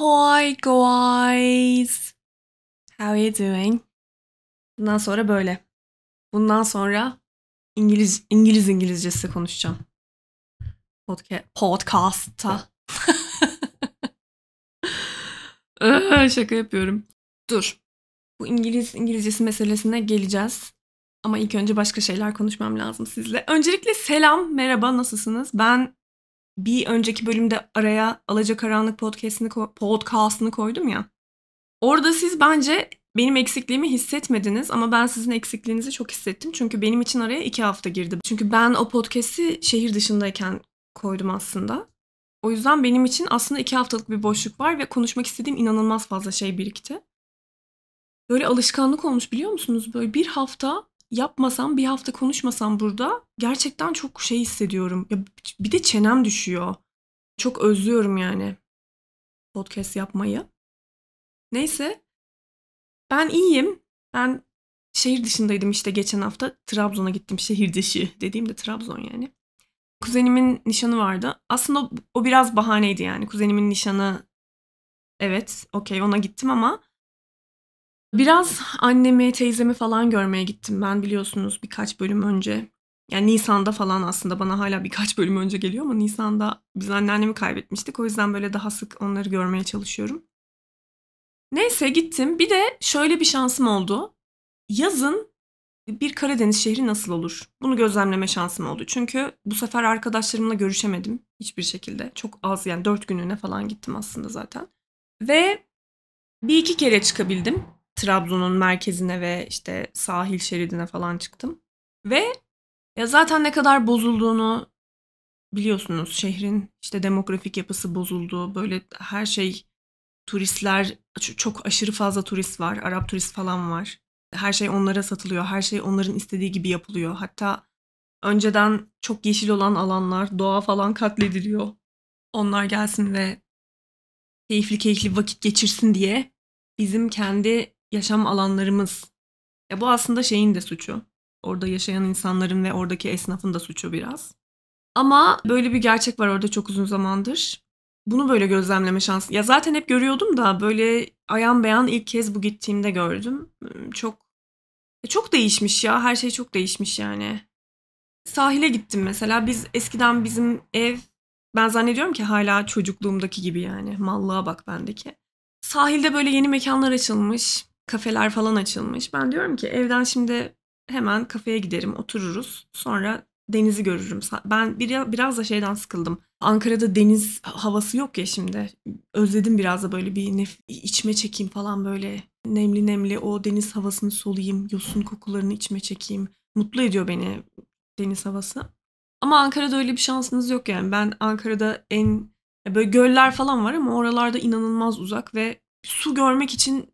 Hi guys. How are you doing? Bundan sonra böyle. Bundan sonra İngiliz İngiliz İngilizcesi konuşacağım. Podca- podcast'ta. Şaka yapıyorum. Dur. Bu İngiliz İngilizcesi meselesine geleceğiz. Ama ilk önce başka şeyler konuşmam lazım sizle. Öncelikle selam, merhaba, nasılsınız? Ben bir önceki bölümde araya Alacakaranlık podcast'ini, podcast'ını koydum ya. Orada siz bence benim eksikliğimi hissetmediniz ama ben sizin eksikliğinizi çok hissettim. Çünkü benim için araya iki hafta girdi. Çünkü ben o podcast'i şehir dışındayken koydum aslında. O yüzden benim için aslında iki haftalık bir boşluk var ve konuşmak istediğim inanılmaz fazla şey birikti. Böyle alışkanlık olmuş biliyor musunuz? Böyle bir hafta yapmasam, bir hafta konuşmasam burada gerçekten çok şey hissediyorum. Ya bir de çenem düşüyor. Çok özlüyorum yani podcast yapmayı. Neyse. Ben iyiyim. Ben şehir dışındaydım işte geçen hafta. Trabzon'a gittim. Şehir dışı dediğimde Trabzon yani. Kuzenimin nişanı vardı. Aslında o, biraz bahaneydi yani. Kuzenimin nişanı evet okey ona gittim ama biraz annemi, teyzemi falan görmeye gittim ben biliyorsunuz birkaç bölüm önce. Yani Nisan'da falan aslında bana hala birkaç bölüm önce geliyor ama Nisan'da biz anneannemi kaybetmiştik. O yüzden böyle daha sık onları görmeye çalışıyorum. Neyse gittim. Bir de şöyle bir şansım oldu. Yazın bir Karadeniz şehri nasıl olur? Bunu gözlemleme şansım oldu. Çünkü bu sefer arkadaşlarımla görüşemedim hiçbir şekilde. Çok az yani dört günlüğüne falan gittim aslında zaten. Ve bir iki kere çıkabildim. Trabzon'un merkezine ve işte sahil şeridine falan çıktım. Ve ya zaten ne kadar bozulduğunu biliyorsunuz. Şehrin işte demografik yapısı bozuldu. Böyle her şey turistler çok aşırı fazla turist var. Arap turist falan var. Her şey onlara satılıyor. Her şey onların istediği gibi yapılıyor. Hatta önceden çok yeşil olan alanlar, doğa falan katlediliyor. Onlar gelsin ve keyifli keyifli vakit geçirsin diye bizim kendi yaşam alanlarımız. Ya bu aslında şeyin de suçu. Orada yaşayan insanların ve oradaki esnafın da suçu biraz. Ama böyle bir gerçek var orada çok uzun zamandır. Bunu böyle gözlemleme şansı. Ya zaten hep görüyordum da böyle ayan beyan ilk kez bu gittiğimde gördüm. Hmm, Çok çok değişmiş ya. Her şey çok değişmiş yani. Sahile gittim mesela. Biz eskiden bizim ev ben zannediyorum ki hala çocukluğumdaki gibi yani. Mallığa bak bendeki. Sahilde böyle yeni mekanlar açılmış. Kafeler falan açılmış. Ben diyorum ki evden şimdi hemen kafeye giderim, otururuz. Sonra denizi görürüm. Ben bir, biraz da şeyden sıkıldım. Ankara'da deniz havası yok ya şimdi. Özledim biraz da böyle bir nef- içime çekeyim falan böyle. Nemli nemli o deniz havasını soluyayım. Yosun kokularını içime çekeyim. Mutlu ediyor beni deniz havası. Ama Ankara'da öyle bir şansınız yok yani. Ben Ankara'da en böyle göller falan var ama oralarda inanılmaz uzak ve su görmek için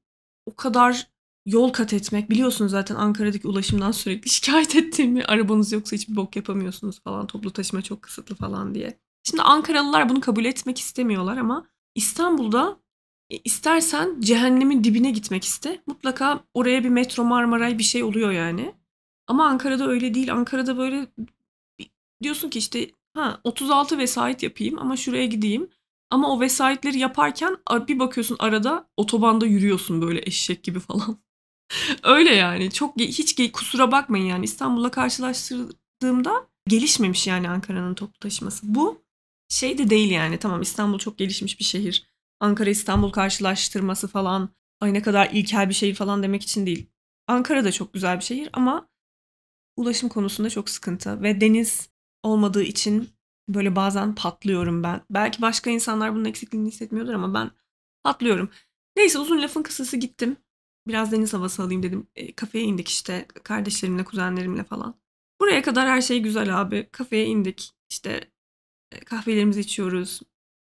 o kadar yol kat etmek. Biliyorsunuz zaten Ankara'daki ulaşımdan sürekli şikayet ettiğimi. Arabanız yoksa hiçbir bok yapamıyorsunuz falan. Toplu taşıma çok kısıtlı falan diye. Şimdi Ankaralılar bunu kabul etmek istemiyorlar ama İstanbul'da e, istersen cehennemin dibine gitmek iste. Mutlaka oraya bir metro Marmaray bir şey oluyor yani. Ama Ankara'da öyle değil. Ankara'da böyle diyorsun ki işte ha 36 vesait yapayım ama şuraya gideyim. Ama o vesayetleri yaparken bir bakıyorsun arada otobanda yürüyorsun böyle eşek gibi falan. Öyle yani. Çok hiç kusura bakmayın yani İstanbul'la karşılaştırdığımda gelişmemiş yani Ankara'nın toplu taşıması. Bu şey de değil yani. Tamam İstanbul çok gelişmiş bir şehir. Ankara İstanbul karşılaştırması falan ay ne kadar ilkel bir şehir falan demek için değil. Ankara da çok güzel bir şehir ama ulaşım konusunda çok sıkıntı ve deniz olmadığı için böyle bazen patlıyorum ben. Belki başka insanlar bunun eksikliğini hissetmiyordur ama ben patlıyorum. Neyse uzun lafın kısası gittim. Biraz deniz havası alayım dedim. E, kafeye indik işte kardeşlerimle, kuzenlerimle falan. Buraya kadar her şey güzel abi. Kafeye indik. İşte e, kahvelerimizi içiyoruz.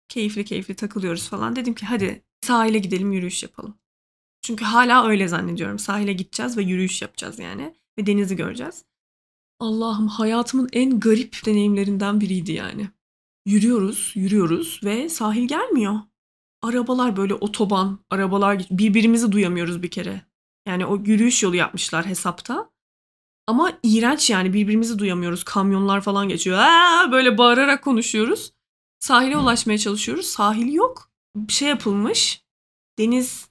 Keyifli keyifli takılıyoruz falan. Dedim ki hadi sahile gidelim yürüyüş yapalım. Çünkü hala öyle zannediyorum. Sahile gideceğiz ve yürüyüş yapacağız yani. Ve denizi göreceğiz. Allah'ım hayatımın en garip deneyimlerinden biriydi yani. Yürüyoruz, yürüyoruz ve sahil gelmiyor. Arabalar böyle otoban, arabalar birbirimizi duyamıyoruz bir kere. Yani o yürüyüş yolu yapmışlar hesapta. Ama iğrenç yani birbirimizi duyamıyoruz. Kamyonlar falan geçiyor. Aa, böyle bağırarak konuşuyoruz. Sahile ulaşmaya çalışıyoruz. Sahil yok. bir şey yapılmış. Deniz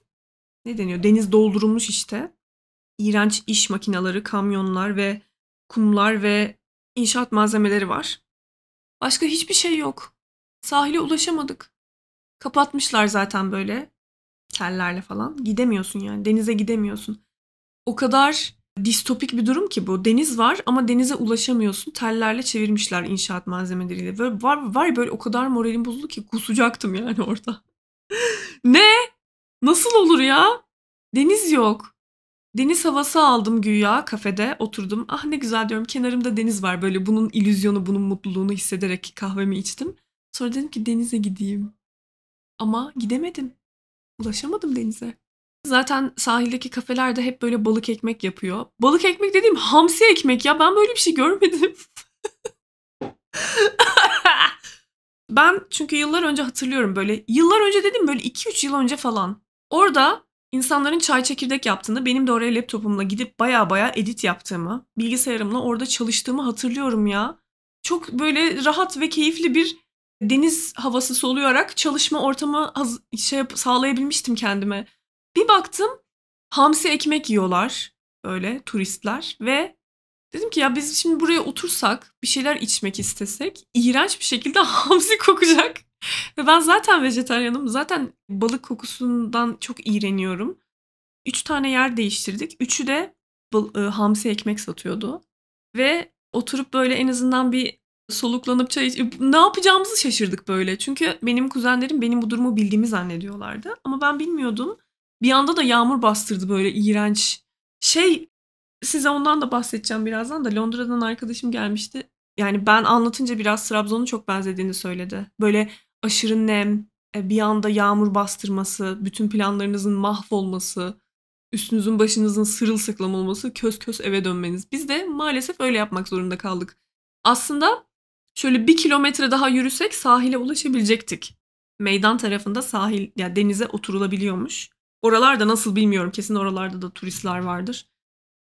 ne deniyor? Deniz doldurulmuş işte. İğrenç iş makineleri, kamyonlar ve kumlar ve inşaat malzemeleri var. Başka hiçbir şey yok. Sahile ulaşamadık. Kapatmışlar zaten böyle tellerle falan. Gidemiyorsun yani. Denize gidemiyorsun. O kadar distopik bir durum ki bu. Deniz var ama denize ulaşamıyorsun. Tellerle çevirmişler inşaat malzemeleriyle. Böyle var var böyle o kadar moralim bozuldu ki kusacaktım yani orada. ne? Nasıl olur ya? Deniz yok. Deniz havası aldım güya kafede oturdum. Ah ne güzel diyorum kenarımda deniz var böyle bunun illüzyonu bunun mutluluğunu hissederek kahvemi içtim. Sonra dedim ki denize gideyim. Ama gidemedim. Ulaşamadım denize. Zaten sahildeki kafeler de hep böyle balık ekmek yapıyor. Balık ekmek dediğim hamsi ekmek ya ben böyle bir şey görmedim. ben çünkü yıllar önce hatırlıyorum böyle yıllar önce dedim böyle 2-3 yıl önce falan. Orada insanların çay çekirdek yaptığını, benim de oraya laptopumla gidip baya baya edit yaptığımı, bilgisayarımla orada çalıştığımı hatırlıyorum ya. Çok böyle rahat ve keyifli bir deniz havası soluyarak çalışma ortamı şey sağlayabilmiştim kendime. Bir baktım hamsi ekmek yiyorlar böyle turistler ve dedim ki ya biz şimdi buraya otursak bir şeyler içmek istesek iğrenç bir şekilde hamsi kokacak. Ve ben zaten vejetaryenim. Zaten balık kokusundan çok iğreniyorum. Üç tane yer değiştirdik. Üçü de e, hamsi ekmek satıyordu. Ve oturup böyle en azından bir soluklanıp çay iç- ne yapacağımızı şaşırdık böyle. Çünkü benim kuzenlerim benim bu durumu bildiğimi zannediyorlardı. Ama ben bilmiyordum. Bir anda da yağmur bastırdı böyle iğrenç. Şey size ondan da bahsedeceğim birazdan da Londra'dan arkadaşım gelmişti. Yani ben anlatınca biraz Trabzon'u çok benzediğini söyledi. Böyle aşırı nem, e, bir anda yağmur bastırması, bütün planlarınızın mahvolması, üstünüzün başınızın sırılsıklam olması, kös kös eve dönmeniz. Biz de maalesef öyle yapmak zorunda kaldık. Aslında şöyle bir kilometre daha yürüsek sahile ulaşabilecektik. Meydan tarafında sahil, ya yani denize oturulabiliyormuş. Oralarda nasıl bilmiyorum. Kesin oralarda da turistler vardır.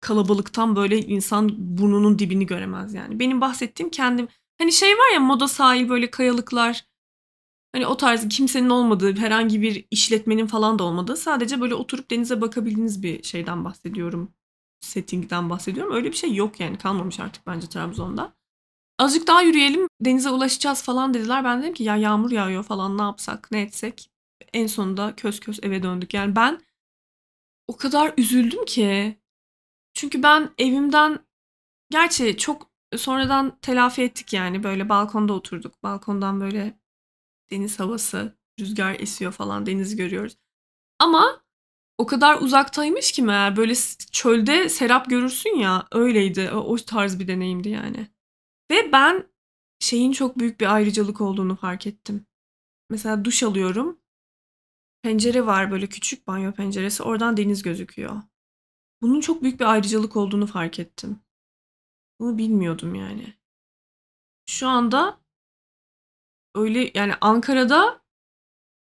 Kalabalıktan böyle insan burnunun dibini göremez yani. Benim bahsettiğim kendim hani şey var ya moda sahil böyle kayalıklar Hani o tarz kimsenin olmadığı, herhangi bir işletmenin falan da olmadığı, sadece böyle oturup denize bakabildiğiniz bir şeyden bahsediyorum. Setting'den bahsediyorum. Öyle bir şey yok yani kalmamış artık bence Trabzon'da. Azıcık daha yürüyelim, denize ulaşacağız falan dediler. Ben dedim ki ya yağmur yağıyor falan ne yapsak, ne etsek. En sonunda kös kös eve döndük. Yani ben o kadar üzüldüm ki. Çünkü ben evimden gerçi çok sonradan telafi ettik yani böyle balkonda oturduk. Balkondan böyle deniz havası, rüzgar esiyor falan deniz görüyoruz. Ama o kadar uzaktaymış ki meğer böyle çölde serap görürsün ya öyleydi. O, o tarz bir deneyimdi yani. Ve ben şeyin çok büyük bir ayrıcalık olduğunu fark ettim. Mesela duş alıyorum. Pencere var böyle küçük banyo penceresi. Oradan deniz gözüküyor. Bunun çok büyük bir ayrıcalık olduğunu fark ettim. Bunu bilmiyordum yani. Şu anda öyle yani Ankara'da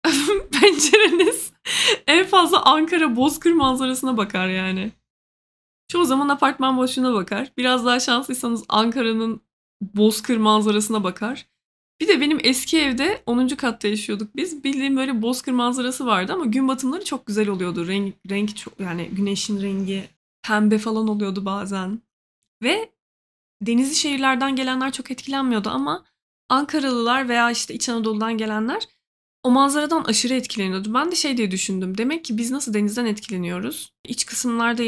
pencereniz en fazla Ankara Bozkır manzarasına bakar yani. Çoğu zaman apartman boşluğuna bakar. Biraz daha şanslıysanız Ankara'nın Bozkır manzarasına bakar. Bir de benim eski evde 10. katta yaşıyorduk biz. Bildiğim böyle Bozkır manzarası vardı ama gün batımları çok güzel oluyordu. Renk, renk çok yani güneşin rengi pembe falan oluyordu bazen. Ve denizli şehirlerden gelenler çok etkilenmiyordu ama Ankaralılar veya işte İç Anadolu'dan gelenler o manzaradan aşırı etkileniyordu. Ben de şey diye düşündüm. Demek ki biz nasıl denizden etkileniyoruz? İç kısımlarda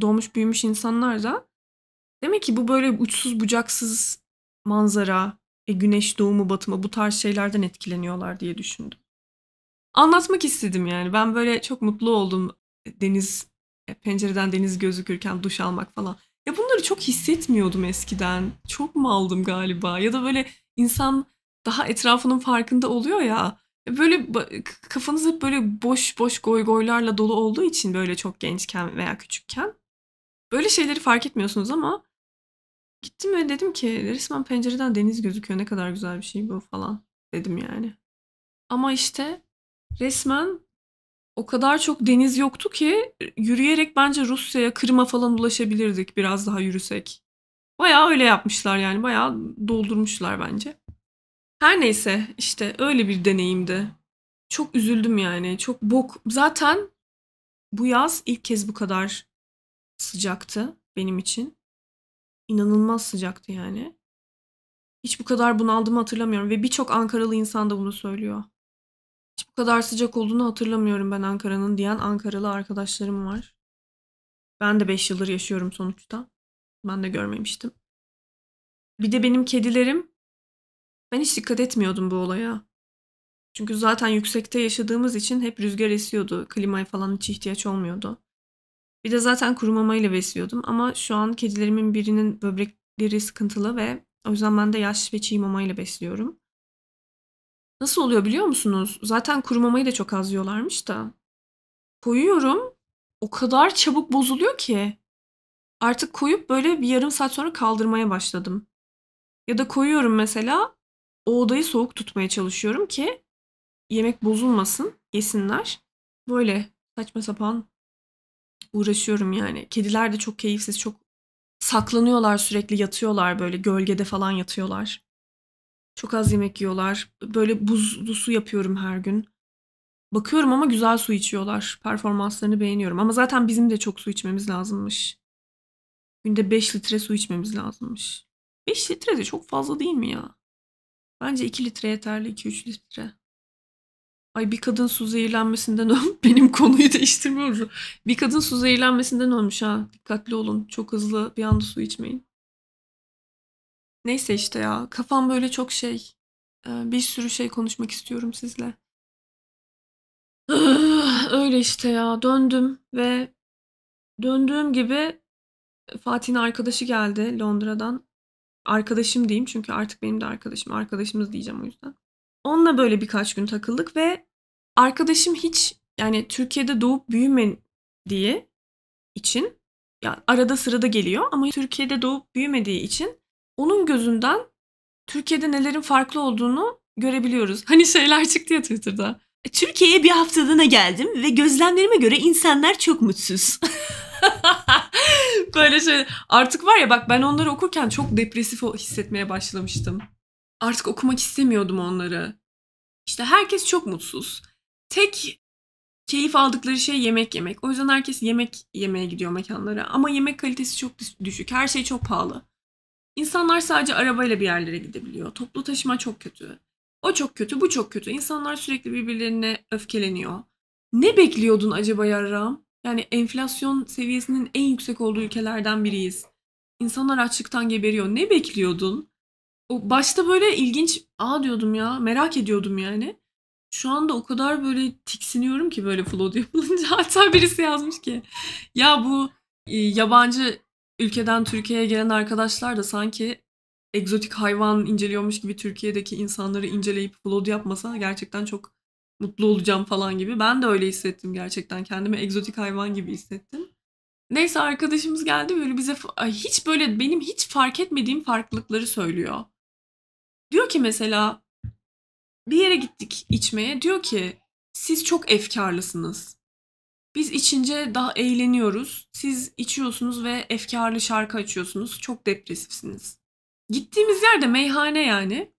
doğmuş büyümüş insanlar da demek ki bu böyle uçsuz bucaksız manzara, e, güneş doğumu batımı bu tarz şeylerden etkileniyorlar diye düşündüm. Anlatmak istedim yani. Ben böyle çok mutlu oldum deniz e, pencereden deniz gözükürken duş almak falan. Ya bunları çok hissetmiyordum eskiden. Çok mu aldım galiba? Ya da böyle insan daha etrafının farkında oluyor ya. E, böyle kafanız hep böyle boş boş goy goylarla dolu olduğu için böyle çok gençken veya küçükken böyle şeyleri fark etmiyorsunuz ama gittim ve dedim ki resmen pencereden deniz gözüküyor ne kadar güzel bir şey bu falan dedim yani. Ama işte resmen o kadar çok deniz yoktu ki yürüyerek bence Rusya'ya, Kırım'a falan ulaşabilirdik biraz daha yürüsek. Bayağı öyle yapmışlar yani. Bayağı doldurmuşlar bence. Her neyse işte öyle bir deneyimdi. çok üzüldüm yani. Çok bok. Zaten bu yaz ilk kez bu kadar sıcaktı benim için. İnanılmaz sıcaktı yani. Hiç bu kadar bunaldığımı hatırlamıyorum ve birçok Ankaralı insan da bunu söylüyor. Hiç bu kadar sıcak olduğunu hatırlamıyorum ben Ankara'nın diyen Ankaralı arkadaşlarım var. Ben de 5 yıldır yaşıyorum sonuçta. Ben de görmemiştim. Bir de benim kedilerim ben hiç dikkat etmiyordum bu olaya. Çünkü zaten yüksekte yaşadığımız için hep rüzgar esiyordu. Klimaya falan hiç ihtiyaç olmuyordu. Bir de zaten kuru mamayla besliyordum ama şu an kedilerimin birinin böbrekleri sıkıntılı ve o yüzden ben de yaş ve çiğ mamayla besliyorum. Nasıl oluyor biliyor musunuz? Zaten kuru mamayı da çok az yiyorlarmış da. Koyuyorum. O kadar çabuk bozuluyor ki. Artık koyup böyle bir yarım saat sonra kaldırmaya başladım. Ya da koyuyorum mesela o odayı soğuk tutmaya çalışıyorum ki yemek bozulmasın, yesinler. Böyle saçma sapan uğraşıyorum yani. Kediler de çok keyifsiz, çok saklanıyorlar sürekli, yatıyorlar böyle gölgede falan yatıyorlar. Çok az yemek yiyorlar. Böyle buzlu su yapıyorum her gün. Bakıyorum ama güzel su içiyorlar. Performanslarını beğeniyorum. Ama zaten bizim de çok su içmemiz lazımmış. Günde 5 litre su içmemiz lazımmış. 5 litre de çok fazla değil mi ya? Bence 2 litre yeterli. 2-3 litre. Ay bir kadın su zehirlenmesinden ölmüş. Benim konuyu değiştirmiyorum. Bir kadın su zehirlenmesinden ölmüş ha. Dikkatli olun. Çok hızlı bir anda su içmeyin. Neyse işte ya. Kafam böyle çok şey. Ee, bir sürü şey konuşmak istiyorum sizle. Öyle işte ya. Döndüm ve döndüğüm gibi Fatih'in arkadaşı geldi Londra'dan. Arkadaşım diyeyim çünkü artık benim de arkadaşım. Arkadaşımız diyeceğim o yüzden. Onunla böyle birkaç gün takıldık ve arkadaşım hiç yani Türkiye'de doğup büyümediği için ya arada sırada geliyor ama Türkiye'de doğup büyümediği için onun gözünden Türkiye'de nelerin farklı olduğunu görebiliyoruz. Hani şeyler çıktı ya Twitter'da. Türkiye'ye bir haftalığına geldim ve gözlemlerime göre insanlar çok mutsuz. Böyle şey. Artık var ya bak ben onları okurken çok depresif hissetmeye başlamıştım. Artık okumak istemiyordum onları. İşte herkes çok mutsuz. Tek keyif aldıkları şey yemek yemek. O yüzden herkes yemek yemeye gidiyor mekanlara. Ama yemek kalitesi çok düşük. Her şey çok pahalı. İnsanlar sadece arabayla bir yerlere gidebiliyor. Toplu taşıma çok kötü. O çok kötü, bu çok kötü. İnsanlar sürekli birbirlerine öfkeleniyor. Ne bekliyordun acaba yarram? Yani enflasyon seviyesinin en yüksek olduğu ülkelerden biriyiz. İnsanlar açlıktan geberiyor. Ne bekliyordun? O başta böyle ilginç, aa diyordum ya, merak ediyordum yani. Şu anda o kadar böyle tiksiniyorum ki böyle flood yapılınca. Hatta birisi yazmış ki ya bu e, yabancı ülkeden Türkiye'ye gelen arkadaşlar da sanki egzotik hayvan inceliyormuş gibi Türkiye'deki insanları inceleyip vlog yapmasa gerçekten çok mutlu olacağım falan gibi. Ben de öyle hissettim gerçekten. Kendimi egzotik hayvan gibi hissettim. Neyse arkadaşımız geldi böyle bize hiç böyle benim hiç fark etmediğim farklılıkları söylüyor. Diyor ki mesela bir yere gittik içmeye. Diyor ki siz çok efkarlısınız. Biz içince daha eğleniyoruz. Siz içiyorsunuz ve efkarlı şarkı açıyorsunuz. Çok depresifsiniz. Gittiğimiz yerde meyhane yani.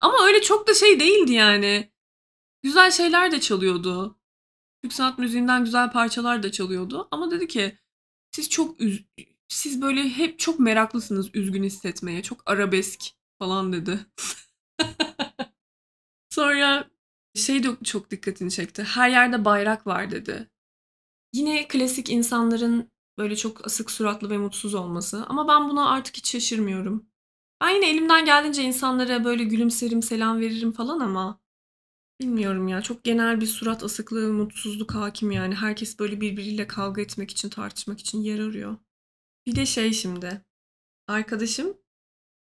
Ama öyle çok da şey değildi yani. Güzel şeyler de çalıyordu. Türk sanat müziğinden güzel parçalar da çalıyordu. Ama dedi ki siz çok üz siz böyle hep çok meraklısınız üzgün hissetmeye. Çok arabesk falan dedi. Sonra şey de çok dikkatini çekti. Her yerde bayrak var dedi. Yine klasik insanların böyle çok asık suratlı ve mutsuz olması. Ama ben buna artık hiç şaşırmıyorum. Ben yine elimden geldiğince insanlara böyle gülümserim, selam veririm falan ama bilmiyorum ya. Çok genel bir surat asıklığı, mutsuzluk hakim yani. Herkes böyle birbiriyle kavga etmek için, tartışmak için yer arıyor. Bir de şey şimdi. Arkadaşım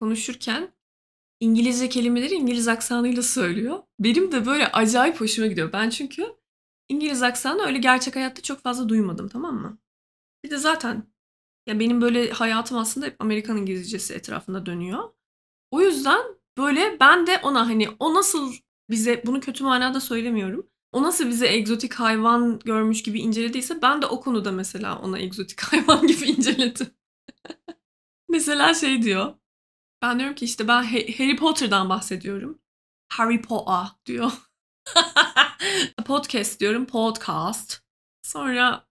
konuşurken İngilizce kelimeleri İngiliz aksanıyla söylüyor. Benim de böyle acayip hoşuma gidiyor. Ben çünkü İngiliz aksanı öyle gerçek hayatta çok fazla duymadım tamam mı? Bir de zaten ya benim böyle hayatım aslında hep Amerikan İngilizcesi etrafında dönüyor. O yüzden böyle ben de ona hani o nasıl bize bunu kötü manada söylemiyorum. O nasıl bize egzotik hayvan görmüş gibi incelediyse ben de o konuda mesela ona egzotik hayvan gibi inceledim. mesela şey diyor. Ben diyorum ki işte ben Harry Potter'dan bahsediyorum. Harry Potter diyor. podcast diyorum. Podcast. Sonra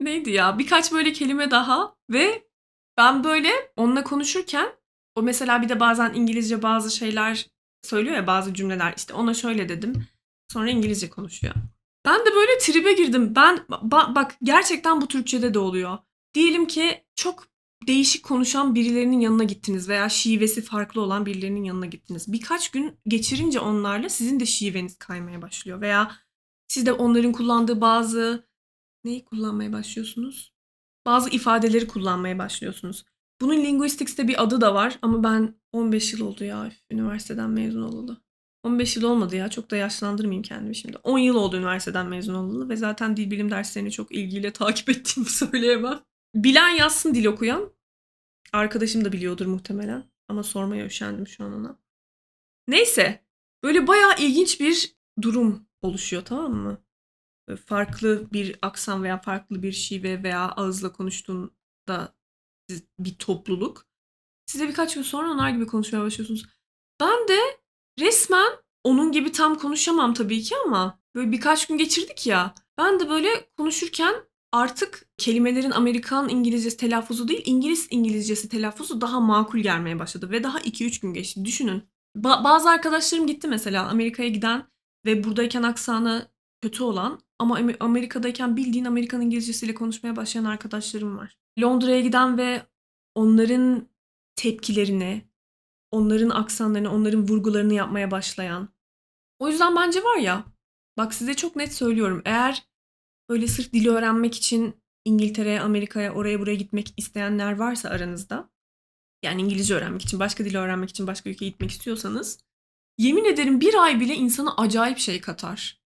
neydi ya? Birkaç böyle kelime daha ve ben böyle onunla konuşurken o mesela bir de bazen İngilizce bazı şeyler söylüyor ya bazı cümleler. İşte ona şöyle dedim. Sonra İngilizce konuşuyor. Ben de böyle tribe girdim. Ben ba- bak gerçekten bu Türkçede de oluyor. Diyelim ki çok değişik konuşan birilerinin yanına gittiniz veya şivesi farklı olan birilerinin yanına gittiniz. Birkaç gün geçirince onlarla sizin de şiveniz kaymaya başlıyor veya siz de onların kullandığı bazı neyi kullanmaya başlıyorsunuz? Bazı ifadeleri kullanmaya başlıyorsunuz. Bunun linguistics'te bir adı da var ama ben 15 yıl oldu ya üniversiteden mezun olalı. 15 yıl olmadı ya çok da yaşlandırmayayım kendimi şimdi. 10 yıl oldu üniversiteden mezun olalı ve zaten dil bilim derslerini çok ilgiyle takip ettiğimi söyleyemem. Bilen yazsın dil okuyan. Arkadaşım da biliyordur muhtemelen. Ama sormaya üşendim şu an ona. Neyse. Böyle bayağı ilginç bir durum oluşuyor tamam mı? Farklı bir aksan veya farklı bir şive veya ağızla konuştuğunda bir topluluk. Size birkaç gün sonra onlar gibi konuşmaya başlıyorsunuz. Ben de resmen onun gibi tam konuşamam tabii ki ama böyle birkaç gün geçirdik ya. Ben de böyle konuşurken artık kelimelerin Amerikan İngilizcesi telaffuzu değil, İngiliz İngilizcesi telaffuzu daha makul gelmeye başladı ve daha 2-3 gün geçti. Düşünün. Ba- bazı arkadaşlarım gitti mesela Amerika'ya giden ve buradayken aksanı kötü olan ama Amerika'dayken bildiğin Amerikan İngilizcesiyle konuşmaya başlayan arkadaşlarım var. Londra'ya giden ve onların tepkilerini, onların aksanlarını, onların vurgularını yapmaya başlayan. O yüzden bence var ya, bak size çok net söylüyorum. Eğer böyle sırf dili öğrenmek için İngiltere'ye, Amerika'ya, oraya buraya gitmek isteyenler varsa aranızda, yani İngilizce öğrenmek için, başka dili öğrenmek için başka ülkeye gitmek istiyorsanız, yemin ederim bir ay bile insana acayip şey katar.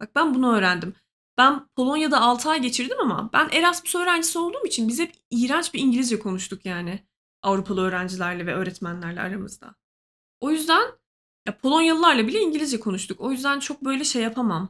Bak ben bunu öğrendim. Ben Polonya'da 6 ay geçirdim ama ben Erasmus öğrencisi olduğum için biz hep iğrenç bir İngilizce konuştuk yani. Avrupalı öğrencilerle ve öğretmenlerle aramızda. O yüzden ya Polonyalılarla bile İngilizce konuştuk. O yüzden çok böyle şey yapamam.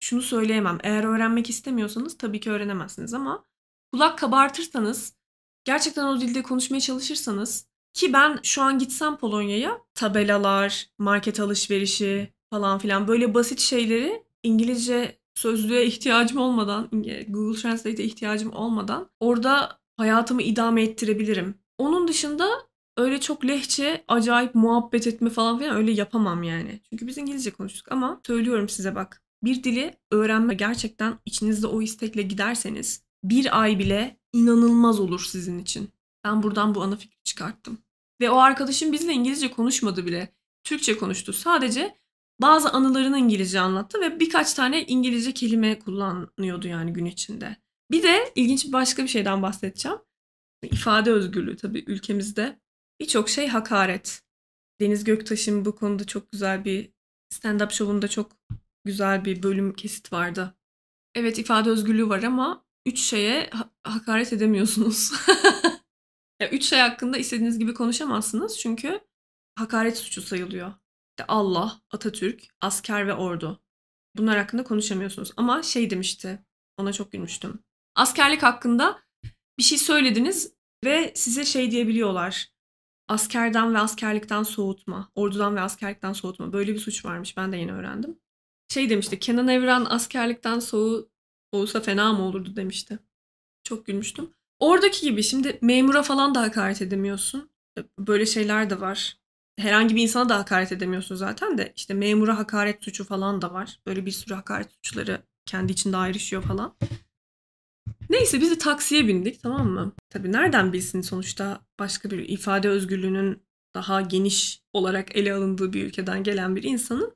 Şunu söyleyemem. Eğer öğrenmek istemiyorsanız tabii ki öğrenemezsiniz ama kulak kabartırsanız, gerçekten o dilde konuşmaya çalışırsanız ki ben şu an gitsem Polonya'ya tabelalar, market alışverişi falan filan böyle basit şeyleri İngilizce sözlüğe ihtiyacım olmadan, Google Translate'e ihtiyacım olmadan orada hayatımı idame ettirebilirim. Onun dışında öyle çok lehçe, acayip muhabbet etme falan filan öyle yapamam yani. Çünkü biz İngilizce konuştuk ama söylüyorum size bak. Bir dili öğrenme gerçekten içinizde o istekle giderseniz bir ay bile inanılmaz olur sizin için. Ben buradan bu ana fikri çıkarttım. Ve o arkadaşım bizle İngilizce konuşmadı bile. Türkçe konuştu. Sadece bazı anılarını İngilizce anlattı ve birkaç tane İngilizce kelime kullanıyordu yani gün içinde. Bir de ilginç başka bir şeyden bahsedeceğim. İfade özgürlüğü tabii ülkemizde birçok şey hakaret. Deniz Göktaş'ın bu konuda çok güzel bir stand-up şovunda çok güzel bir bölüm kesit vardı. Evet ifade özgürlüğü var ama üç şeye ha- hakaret edemiyorsunuz. yani üç şey hakkında istediğiniz gibi konuşamazsınız çünkü hakaret suçu sayılıyor. İşte Allah, Atatürk, asker ve ordu. Bunlar hakkında konuşamıyorsunuz. Ama şey demişti, ona çok gülmüştüm. Askerlik hakkında bir şey söylediniz ve size şey diyebiliyorlar. Askerden ve askerlikten soğutma, ordudan ve askerlikten soğutma. Böyle bir suç varmış. Ben de yeni öğrendim. Şey demişti, Kenan Evren askerlikten soğu soğusa fena mı olurdu demişti. Çok gülmüştüm. Oradaki gibi şimdi memura falan da hakaret edemiyorsun. Böyle şeyler de var herhangi bir insana da hakaret edemiyorsun zaten de işte memura hakaret suçu falan da var. Böyle bir sürü hakaret suçları kendi içinde ayrışıyor falan. Neyse biz de taksiye bindik tamam mı? Tabii nereden bilsin sonuçta başka bir ifade özgürlüğünün daha geniş olarak ele alındığı bir ülkeden gelen bir insanın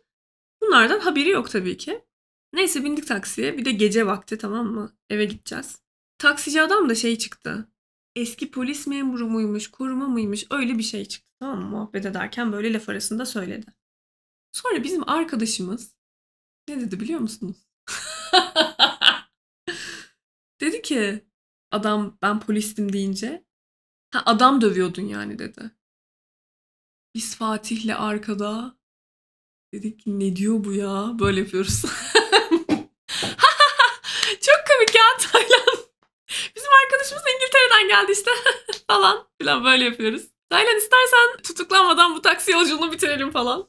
bunlardan haberi yok tabii ki. Neyse bindik taksiye bir de gece vakti tamam mı? Eve gideceğiz. Taksici adam da şey çıktı. Eski polis memuru muymuş, koruma mıymış öyle bir şey çıktı. Tamam mı? Muhabbet ederken böyle laf arasında söyledi. Sonra bizim arkadaşımız ne dedi biliyor musunuz? dedi ki adam ben polistim deyince ha, adam dövüyordun yani dedi. Biz Fatih'le arkada dedik ne diyor bu ya? Böyle yapıyoruz. Çok komik ya Taylan. Bizim arkadaşımız İngiltere'den geldi işte falan filan böyle yapıyoruz. Taylan istersen tutuklanmadan bu taksi yolculuğunu bitirelim falan.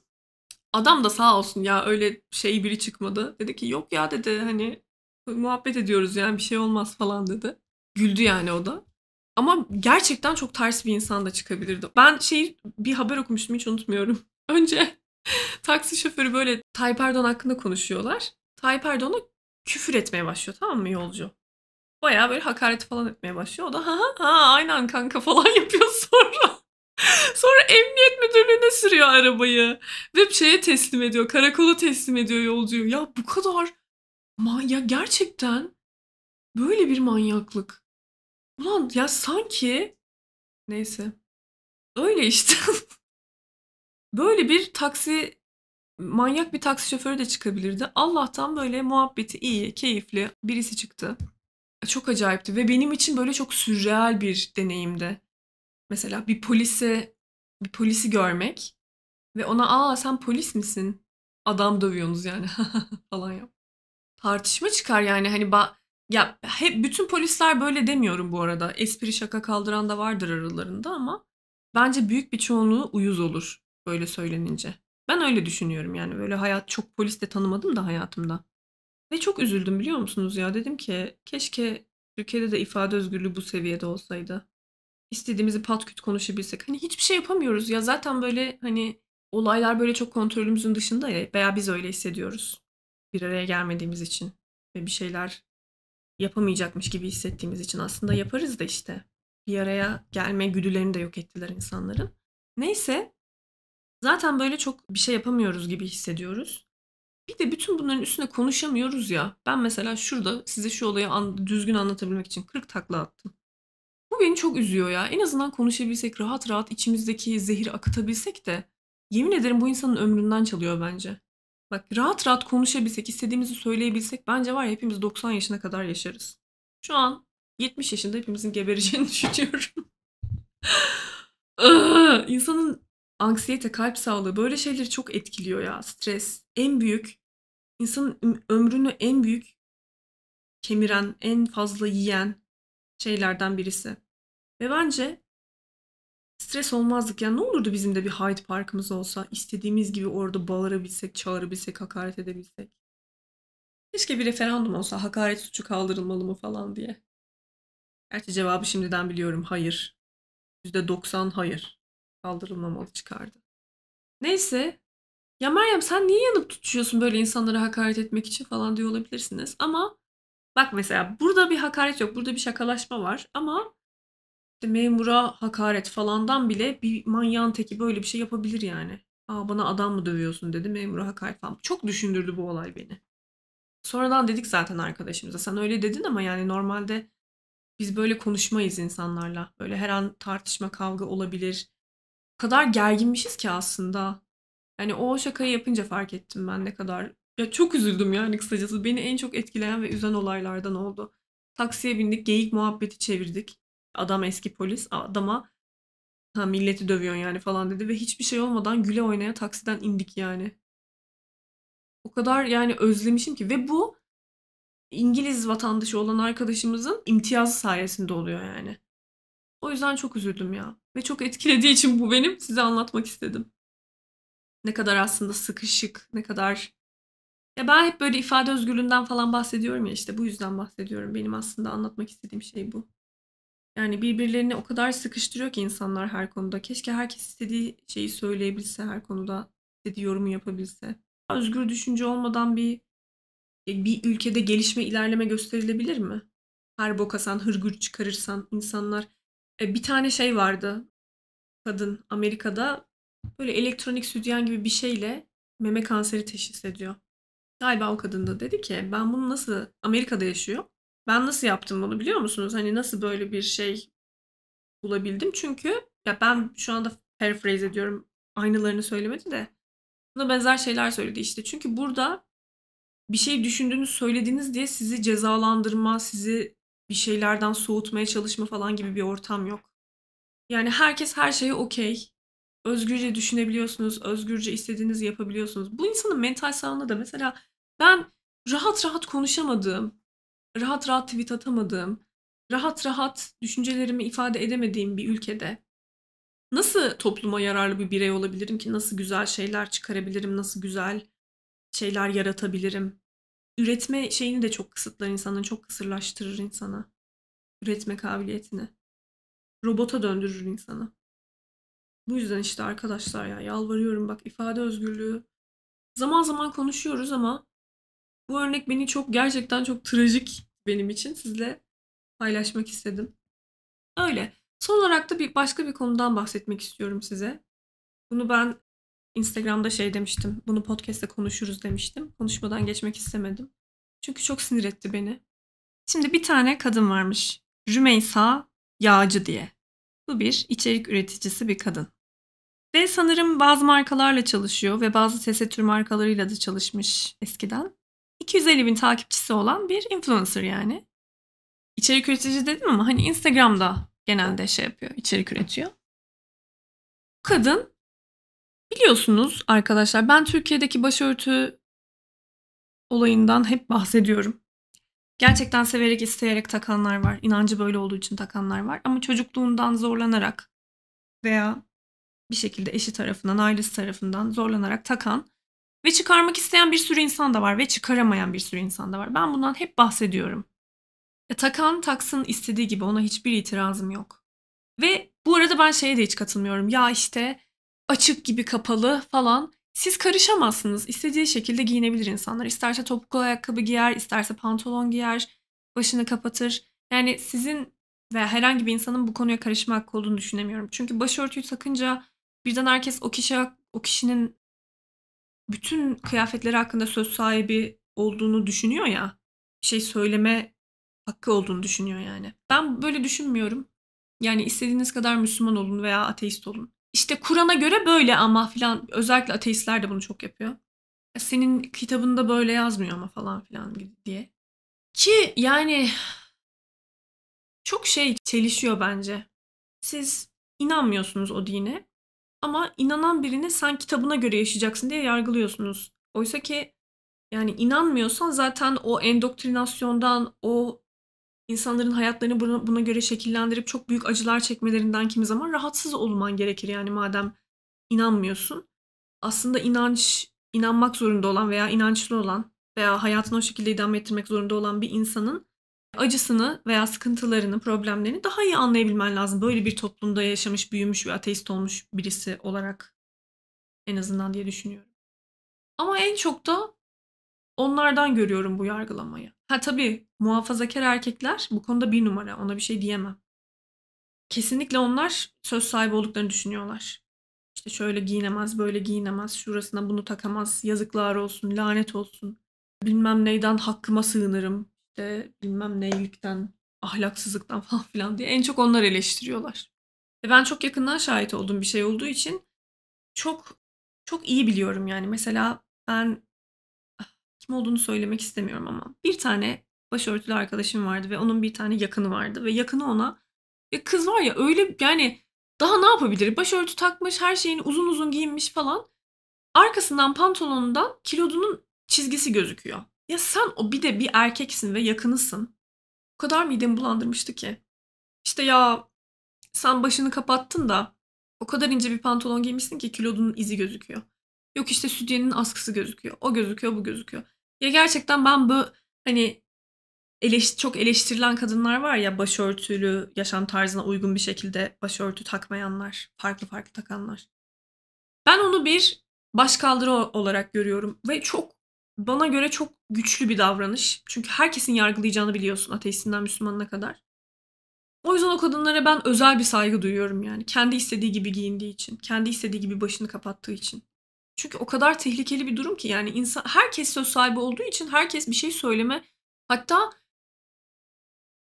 Adam da sağ olsun ya öyle şey biri çıkmadı. Dedi ki yok ya dedi hani muhabbet ediyoruz yani bir şey olmaz falan dedi. Güldü yani o da. Ama gerçekten çok ters bir insan da çıkabilirdi. Ben şey bir haber okumuştum hiç unutmuyorum. Önce taksi şoförü böyle Tayyip Erdoğan hakkında konuşuyorlar. Tayyip Erdoğan'a küfür etmeye başlıyor tamam mı yolcu? Bayağı böyle hakaret falan etmeye başlıyor. O da ha ha aynen kanka falan yapıyor sonra. sonra emniyet müdürlüğüne sürüyor arabayı. Ve şeye teslim ediyor. Karakola teslim ediyor yolcuyu. Ya bu kadar ya gerçekten böyle bir manyaklık. Ulan ya sanki neyse. Öyle işte. böyle bir taksi manyak bir taksi şoförü de çıkabilirdi. Allah'tan böyle muhabbeti iyi, keyifli birisi çıktı. Çok acayipti ve benim için böyle çok sürreal bir deneyimdi. Mesela bir polise bir polisi görmek ve ona aa sen polis misin? Adam dövüyorsunuz yani falan yap. Tartışma çıkar yani hani ba ya hep bütün polisler böyle demiyorum bu arada. Espri şaka kaldıran da vardır aralarında ama bence büyük bir çoğunluğu uyuz olur böyle söylenince. Ben öyle düşünüyorum yani böyle hayat çok polis de tanımadım da hayatımda. Ve çok üzüldüm biliyor musunuz ya dedim ki keşke Türkiye'de de ifade özgürlüğü bu seviyede olsaydı. İstediğimizi pat küt konuşabilsek. Hani hiçbir şey yapamıyoruz ya zaten böyle hani olaylar böyle çok kontrolümüzün dışında ya veya biz öyle hissediyoruz. Bir araya gelmediğimiz için ve bir şeyler yapamayacakmış gibi hissettiğimiz için aslında yaparız da işte. Bir araya gelme güdülerini de yok ettiler insanların. Neyse zaten böyle çok bir şey yapamıyoruz gibi hissediyoruz. Bir de bütün bunların üstüne konuşamıyoruz ya. Ben mesela şurada size şu olayı an, düzgün anlatabilmek için 40 takla attım. Bu beni çok üzüyor ya. En azından konuşabilsek, rahat rahat içimizdeki zehri akıtabilsek de yemin ederim bu insanın ömründen çalıyor bence. Bak rahat rahat konuşabilsek, istediğimizi söyleyebilsek bence var ya hepimiz 90 yaşına kadar yaşarız. Şu an 70 yaşında hepimizin gebereceğini düşünüyorum. İnsanın anksiyete, kalp sağlığı böyle şeyleri çok etkiliyor ya. Stres en büyük, insanın ömrünü en büyük kemiren, en fazla yiyen şeylerden birisi. Ve bence stres olmazdık. Yani ne olurdu bizim de bir Hyde Park'ımız olsa, istediğimiz gibi orada bağırabilsek, çağırabilsek, hakaret edebilsek. Keşke bir referandum olsa hakaret suçu kaldırılmalı mı falan diye. Gerçi cevabı şimdiden biliyorum. Hayır. %90 hayır. Kaldırılmamalı çıkardı. Neyse. Ya Meryem sen niye yanıp tutuşuyorsun böyle insanlara hakaret etmek için falan diyor olabilirsiniz. Ama bak mesela burada bir hakaret yok. Burada bir şakalaşma var. Ama işte memura hakaret falandan bile bir manyağın teki böyle bir şey yapabilir yani. Aa bana adam mı dövüyorsun dedi memura hakaret falan. Çok düşündürdü bu olay beni. Sonradan dedik zaten arkadaşımıza sen öyle dedin ama yani normalde biz böyle konuşmayız insanlarla. Böyle her an tartışma kavga olabilir. O kadar gerginmişiz ki aslında. Yani o şakayı yapınca fark ettim ben ne kadar. Ya çok üzüldüm yani kısacası. Beni en çok etkileyen ve üzen olaylardan oldu. Taksiye bindik, geyik muhabbeti çevirdik. Adam eski polis. Adama ha milleti dövüyorsun yani falan dedi ve hiçbir şey olmadan güle oynaya taksiden indik yani. O kadar yani özlemişim ki ve bu İngiliz vatandaşı olan arkadaşımızın imtiyazı sayesinde oluyor yani. O yüzden çok üzüldüm ya. Ve çok etkilediği için bu benim size anlatmak istedim. Ne kadar aslında sıkışık, ne kadar... Ya ben hep böyle ifade özgürlüğünden falan bahsediyorum ya işte bu yüzden bahsediyorum. Benim aslında anlatmak istediğim şey bu. Yani birbirlerini o kadar sıkıştırıyor ki insanlar her konuda. Keşke herkes istediği şeyi söyleyebilse her konuda. istediği yorumu yapabilse. Özgür düşünce olmadan bir e, bir ülkede gelişme, ilerleme gösterilebilir mi? Her boka sen hırgür çıkarırsan insanlar. E, bir tane şey vardı. Kadın Amerika'da böyle elektronik sütyen gibi bir şeyle meme kanseri teşhis ediyor. Galiba o kadın da dedi ki ben bunu nasıl Amerika'da yaşıyor. Ben nasıl yaptım bunu biliyor musunuz? Hani nasıl böyle bir şey bulabildim? Çünkü ya ben şu anda paraphrase ediyorum. Aynılarını söylemedi de. Buna benzer şeyler söyledi işte. Çünkü burada bir şey düşündüğünüz, söylediğiniz diye sizi cezalandırma, sizi bir şeylerden soğutmaya çalışma falan gibi bir ortam yok. Yani herkes her şeye okey. Özgürce düşünebiliyorsunuz, özgürce istediğinizi yapabiliyorsunuz. Bu insanın mental sağlığında da mesela ben rahat rahat konuşamadığım, rahat rahat tweet atamadığım, rahat rahat düşüncelerimi ifade edemediğim bir ülkede nasıl topluma yararlı bir birey olabilirim ki? Nasıl güzel şeyler çıkarabilirim? Nasıl güzel şeyler yaratabilirim? Üretme şeyini de çok kısıtlar insanın, çok kısırlaştırır insanı. Üretme kabiliyetini. Robota döndürür insanı. Bu yüzden işte arkadaşlar ya yalvarıyorum bak ifade özgürlüğü. Zaman zaman konuşuyoruz ama bu örnek beni çok gerçekten çok trajik benim için sizle paylaşmak istedim. Öyle. Son olarak da bir başka bir konudan bahsetmek istiyorum size. Bunu ben Instagram'da şey demiştim. Bunu podcast'te konuşuruz demiştim. Konuşmadan geçmek istemedim. Çünkü çok sinir etti beni. Şimdi bir tane kadın varmış. Rümeysa Yağcı diye. Bu bir içerik üreticisi bir kadın. Ve sanırım bazı markalarla çalışıyor ve bazı tesettür markalarıyla da çalışmış eskiden. 250 bin takipçisi olan bir influencer yani. İçerik üretici dedim ama hani Instagram'da genelde şey yapıyor, içerik üretiyor. Kadın biliyorsunuz arkadaşlar ben Türkiye'deki başörtü olayından hep bahsediyorum. Gerçekten severek isteyerek takanlar var. İnancı böyle olduğu için takanlar var. Ama çocukluğundan zorlanarak veya bir şekilde eşi tarafından, ailesi tarafından zorlanarak takan ve çıkarmak isteyen bir sürü insan da var ve çıkaramayan bir sürü insan da var. Ben bundan hep bahsediyorum. Ya, takan taksın istediği gibi ona hiçbir itirazım yok. Ve bu arada ben şeye de hiç katılmıyorum. Ya işte açık gibi kapalı falan. Siz karışamazsınız. İstediği şekilde giyinebilir insanlar. İsterse topuklu ayakkabı giyer, isterse pantolon giyer, başını kapatır. Yani sizin veya herhangi bir insanın bu konuya karışma hakkı olduğunu düşünemiyorum. Çünkü başörtüyü takınca birden herkes o kişi o kişinin bütün kıyafetleri hakkında söz sahibi olduğunu düşünüyor ya. Bir şey söyleme hakkı olduğunu düşünüyor yani. Ben böyle düşünmüyorum. Yani istediğiniz kadar Müslüman olun veya ateist olun. İşte Kur'an'a göre böyle ama filan özellikle ateistler de bunu çok yapıyor. Senin kitabında böyle yazmıyor ama falan filan diye. Ki yani çok şey çelişiyor bence. Siz inanmıyorsunuz o dine ama inanan birini sen kitabına göre yaşayacaksın diye yargılıyorsunuz. Oysa ki yani inanmıyorsan zaten o endoktrinasyondan, o insanların hayatlarını buna, göre şekillendirip çok büyük acılar çekmelerinden kimi zaman rahatsız olman gerekir yani madem inanmıyorsun. Aslında inanç, inanmak zorunda olan veya inançlı olan veya hayatını o şekilde idame ettirmek zorunda olan bir insanın acısını veya sıkıntılarını, problemlerini daha iyi anlayabilmen lazım. Böyle bir toplumda yaşamış, büyümüş ve ateist olmuş birisi olarak en azından diye düşünüyorum. Ama en çok da onlardan görüyorum bu yargılamayı. Ha tabii muhafazakar erkekler bu konuda bir numara. Ona bir şey diyemem. Kesinlikle onlar söz sahibi olduklarını düşünüyorlar. İşte şöyle giyinemez, böyle giyinemez, şurasına bunu takamaz, yazıklar olsun, lanet olsun. Bilmem neyden hakkıma sığınırım, işte bilmem neylikten, ahlaksızlıktan falan filan diye en çok onlar eleştiriyorlar. Ve ben çok yakından şahit olduğum bir şey olduğu için çok çok iyi biliyorum yani. Mesela ben kim olduğunu söylemek istemiyorum ama bir tane başörtülü arkadaşım vardı ve onun bir tane yakını vardı ve yakını ona ya kız var ya öyle yani daha ne yapabilir? Başörtü takmış, her şeyini uzun uzun giyinmiş falan. Arkasından pantolonundan kilodunun çizgisi gözüküyor. Ya sen o bir de bir erkeksin ve yakınısın. O kadar midemi bulandırmıştı ki. İşte ya sen başını kapattın da o kadar ince bir pantolon giymişsin ki kilodunun izi gözüküyor. Yok işte sütyenin askısı gözüküyor. O gözüküyor, bu gözüküyor. Ya gerçekten ben bu hani eleş, çok eleştirilen kadınlar var ya başörtülü yaşam tarzına uygun bir şekilde başörtü takmayanlar, farklı farklı takanlar. Ben onu bir başkaldırı olarak görüyorum ve çok bana göre çok güçlü bir davranış. Çünkü herkesin yargılayacağını biliyorsun ateistinden Müslümanına kadar. O yüzden o kadınlara ben özel bir saygı duyuyorum yani. Kendi istediği gibi giyindiği için, kendi istediği gibi başını kapattığı için. Çünkü o kadar tehlikeli bir durum ki yani insan herkes söz sahibi olduğu için herkes bir şey söyleme hatta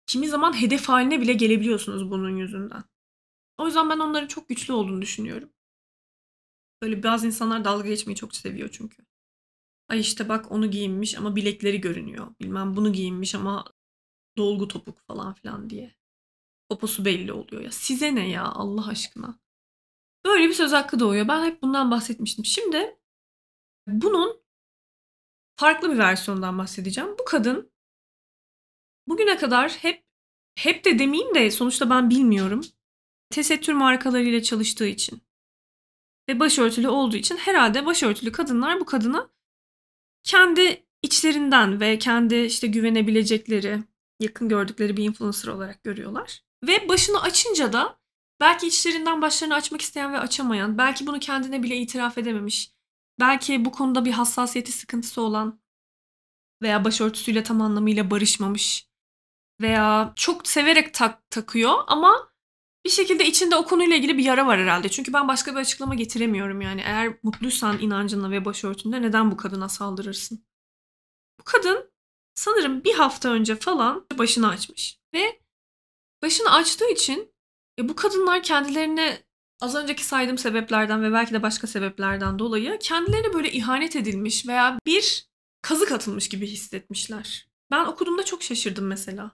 kimi zaman hedef haline bile gelebiliyorsunuz bunun yüzünden. O yüzden ben onların çok güçlü olduğunu düşünüyorum. Böyle bazı insanlar dalga geçmeyi çok seviyor çünkü. Ay işte bak onu giyinmiş ama bilekleri görünüyor. Bilmem bunu giyinmiş ama dolgu topuk falan filan diye. Poposu belli oluyor ya. Size ne ya Allah aşkına. Böyle bir söz hakkı doğuyor. Ben hep bundan bahsetmiştim. Şimdi bunun farklı bir versiyondan bahsedeceğim. Bu kadın bugüne kadar hep hep de demeyeyim de sonuçta ben bilmiyorum. tesettür markalarıyla çalıştığı için ve başörtülü olduğu için herhalde başörtülü kadınlar bu kadına kendi içlerinden ve kendi işte güvenebilecekleri, yakın gördükleri bir influencer olarak görüyorlar. Ve başını açınca da belki içlerinden başlarını açmak isteyen ve açamayan, belki bunu kendine bile itiraf edememiş, belki bu konuda bir hassasiyeti sıkıntısı olan veya başörtüsüyle tam anlamıyla barışmamış veya çok severek tak takıyor ama bir şekilde içinde o konuyla ilgili bir yara var herhalde. Çünkü ben başka bir açıklama getiremiyorum yani. Eğer mutluysan inancınla ve başörtünde neden bu kadına saldırırsın? Bu kadın sanırım bir hafta önce falan başını açmış. Ve başını açtığı için e, bu kadınlar kendilerine az önceki saydığım sebeplerden ve belki de başka sebeplerden dolayı kendilerine böyle ihanet edilmiş veya bir kazık atılmış gibi hissetmişler. Ben okuduğumda çok şaşırdım mesela.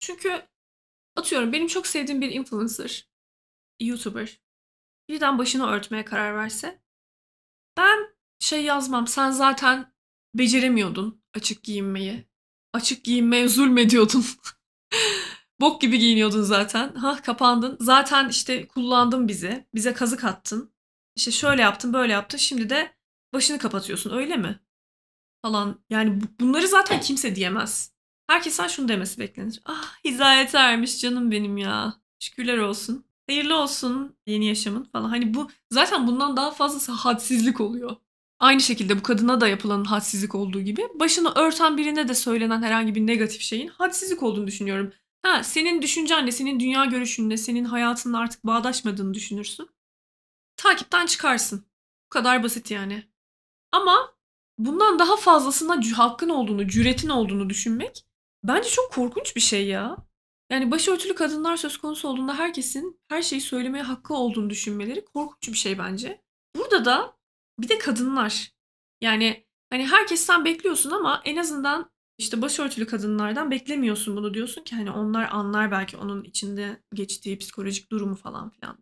Çünkü atıyorum benim çok sevdiğim bir influencer, YouTuber birden başını örtmeye karar verse ben şey yazmam sen zaten beceremiyordun açık giyinmeyi. Açık giyinmeye zulmediyordun. Bok gibi giyiniyordun zaten. Ha kapandın. Zaten işte kullandın bizi. Bize kazık attın. İşte şöyle yaptın böyle yaptın. Şimdi de başını kapatıyorsun öyle mi? Falan. Yani bunları zaten kimse diyemez. Herkesten şunu demesi beklenir. Ah hizayet ermiş canım benim ya. Şükürler olsun. Hayırlı olsun yeni yaşamın falan. Hani bu zaten bundan daha fazlası hadsizlik oluyor. Aynı şekilde bu kadına da yapılan hadsizlik olduğu gibi başını örten birine de söylenen herhangi bir negatif şeyin hadsizlik olduğunu düşünüyorum. Ha senin düşüncenle, senin dünya görüşünle, senin hayatınla artık bağdaşmadığını düşünürsün. Takipten çıkarsın. Bu kadar basit yani. Ama bundan daha fazlasına hakkın olduğunu, cüretin olduğunu düşünmek bence çok korkunç bir şey ya. Yani başörtülü kadınlar söz konusu olduğunda herkesin her şeyi söylemeye hakkı olduğunu düşünmeleri korkunç bir şey bence. Burada da bir de kadınlar. Yani hani herkesten bekliyorsun ama en azından işte başörtülü kadınlardan beklemiyorsun bunu diyorsun ki hani onlar anlar belki onun içinde geçtiği psikolojik durumu falan filan.